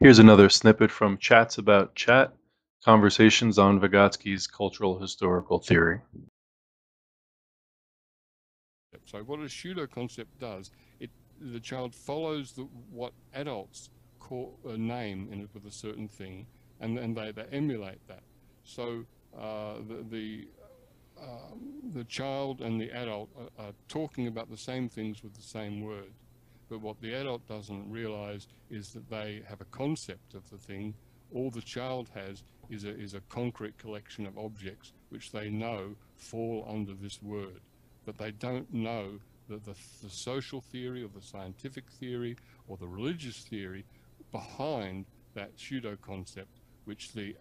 Here's another snippet from Chats About Chat Conversations on Vygotsky's Cultural Historical Theory. So what a pseudo concept does, it the child follows the, what adults call a name in it with a certain thing, and then they, they emulate that. So uh, the the, um, the child and the adult are, are, talking about the same things with the same word. But what the adult doesn't realize is that they have a concept of the thing. All the child has is a, is a concrete collection of objects which they know fall under this word. But they don't know that the, the social theory or the scientific theory or the religious theory behind that pseudo concept which the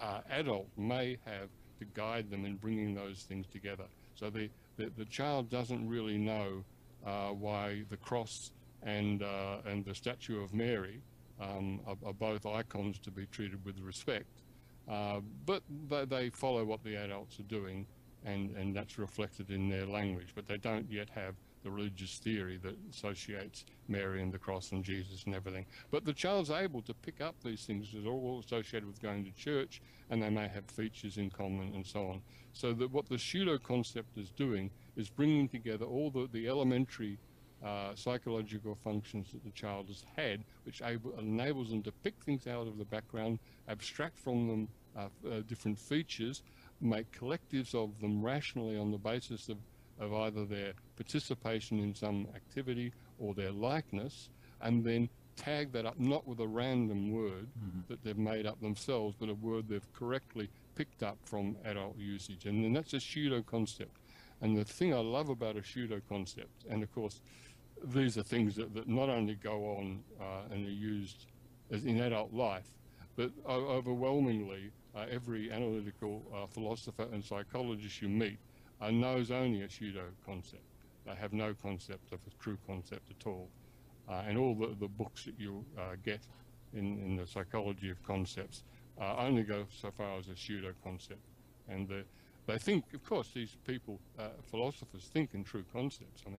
uh, adult may have to guide them in bringing those things together. So the, the, the child doesn't really know uh, why the cross and, uh, and the statue of Mary um, are, are, both icons to be treated with respect. Uh, but they, they follow what the adults are doing and, and that's reflected in their language, but they don't yet have the religious theory that associates Mary and the cross and Jesus and everything. But the child's able to pick up these things that are all associated with going to church and they may have features in common and so on. So that what the pseudo concept is doing is bringing together all the, the elementary uh, psychological functions that the child has had, which able, enables them to pick things out of the background, abstract from them uh, uh, different features, make collectives of them rationally on the basis of of either their participation in some activity or their likeness, and then tag that up not with a random word mm -hmm. that they've made up themselves, but a word they've correctly picked up from adult usage. And then that's a pseudo concept. And the thing I love about a pseudo concept, and of course, these are things that, that not only go on uh, and are used in adult life, but overwhelmingly, uh, every analytical uh, philosopher and psychologist you meet uh, knows only a pseudo concept. They have no concept of a true concept at all. Uh, and all the, the books that you uh, get in, in the psychology of concepts only go so far as a pseudo concept. And the, they think, of course, these people, uh, philosophers, think in true concepts. I mean,